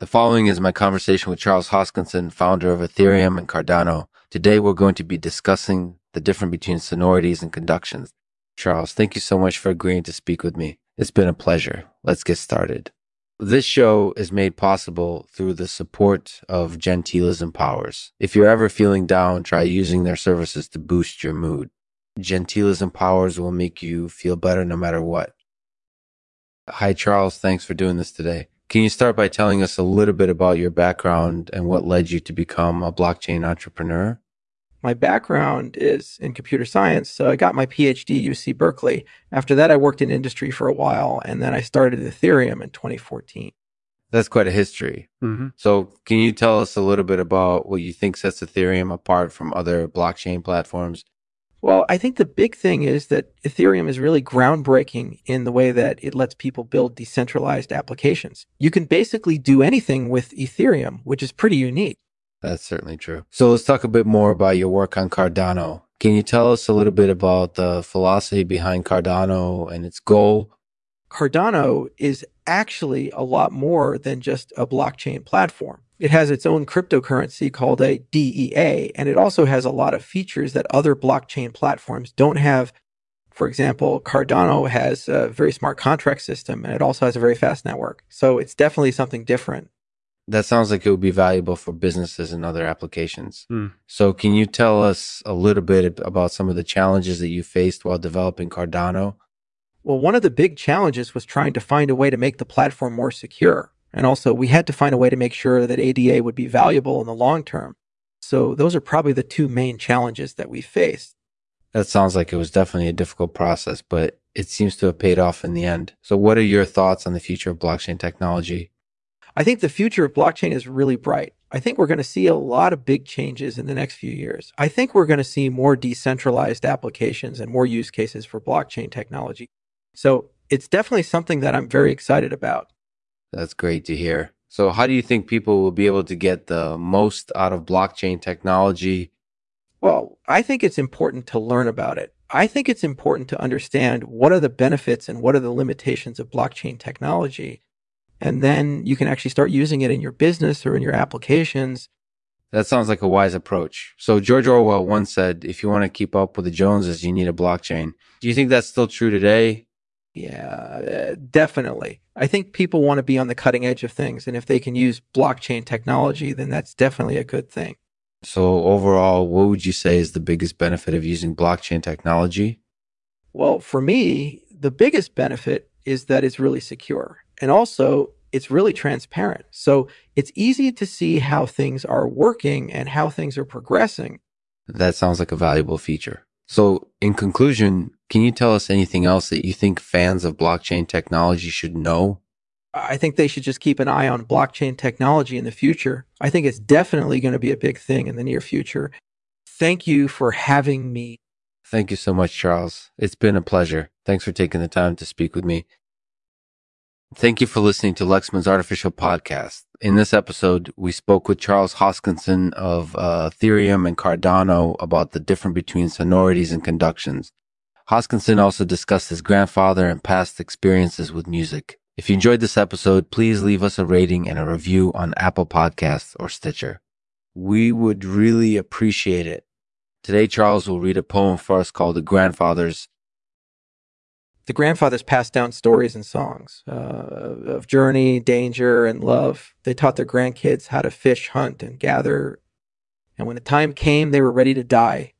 The following is my conversation with Charles Hoskinson, founder of Ethereum and Cardano. Today we're going to be discussing the difference between sonorities and conductions. Charles, thank you so much for agreeing to speak with me. It's been a pleasure. Let's get started. This show is made possible through the support of Gentiles Powers. If you're ever feeling down, try using their services to boost your mood. Gentiles Powers will make you feel better no matter what. Hi, Charles. Thanks for doing this today. Can you start by telling us a little bit about your background and what led you to become a blockchain entrepreneur? My background is in computer science, so I got my PhD at UC Berkeley. After that, I worked in industry for a while, and then I started Ethereum in 2014. That's quite a history. Mm-hmm. So, can you tell us a little bit about what you think sets Ethereum apart from other blockchain platforms well, I think the big thing is that Ethereum is really groundbreaking in the way that it lets people build decentralized applications. You can basically do anything with Ethereum, which is pretty unique. That's certainly true. So let's talk a bit more about your work on Cardano. Can you tell us a little bit about the philosophy behind Cardano and its goal? Cardano is actually a lot more than just a blockchain platform. It has its own cryptocurrency called ADA, and it also has a lot of features that other blockchain platforms don't have. For example, Cardano has a very smart contract system, and it also has a very fast network. So it's definitely something different. That sounds like it would be valuable for businesses and other applications. Mm. So, can you tell us a little bit about some of the challenges that you faced while developing Cardano? Well, one of the big challenges was trying to find a way to make the platform more secure. And also, we had to find a way to make sure that ADA would be valuable in the long term. So, those are probably the two main challenges that we faced. That sounds like it was definitely a difficult process, but it seems to have paid off in the end. So, what are your thoughts on the future of blockchain technology? I think the future of blockchain is really bright. I think we're going to see a lot of big changes in the next few years. I think we're going to see more decentralized applications and more use cases for blockchain technology. So, it's definitely something that I'm very excited about. That's great to hear. So, how do you think people will be able to get the most out of blockchain technology? Well, I think it's important to learn about it. I think it's important to understand what are the benefits and what are the limitations of blockchain technology. And then you can actually start using it in your business or in your applications. That sounds like a wise approach. So, George Orwell once said, if you want to keep up with the Joneses, you need a blockchain. Do you think that's still true today? Yeah, definitely. I think people want to be on the cutting edge of things. And if they can use blockchain technology, then that's definitely a good thing. So, overall, what would you say is the biggest benefit of using blockchain technology? Well, for me, the biggest benefit is that it's really secure. And also, it's really transparent. So, it's easy to see how things are working and how things are progressing. That sounds like a valuable feature. So, in conclusion, can you tell us anything else that you think fans of blockchain technology should know? I think they should just keep an eye on blockchain technology in the future. I think it's definitely going to be a big thing in the near future. Thank you for having me. Thank you so much, Charles. It's been a pleasure. Thanks for taking the time to speak with me. Thank you for listening to Lexman's Artificial Podcast. In this episode, we spoke with Charles Hoskinson of uh, Ethereum and Cardano about the difference between sonorities and conductions. Hoskinson also discussed his grandfather and past experiences with music. If you enjoyed this episode, please leave us a rating and a review on Apple Podcasts or Stitcher. We would really appreciate it. Today, Charles will read a poem for us called The Grandfathers the grandfathers passed down stories and songs uh, of journey, danger, and love. They taught their grandkids how to fish, hunt, and gather. And when the time came, they were ready to die.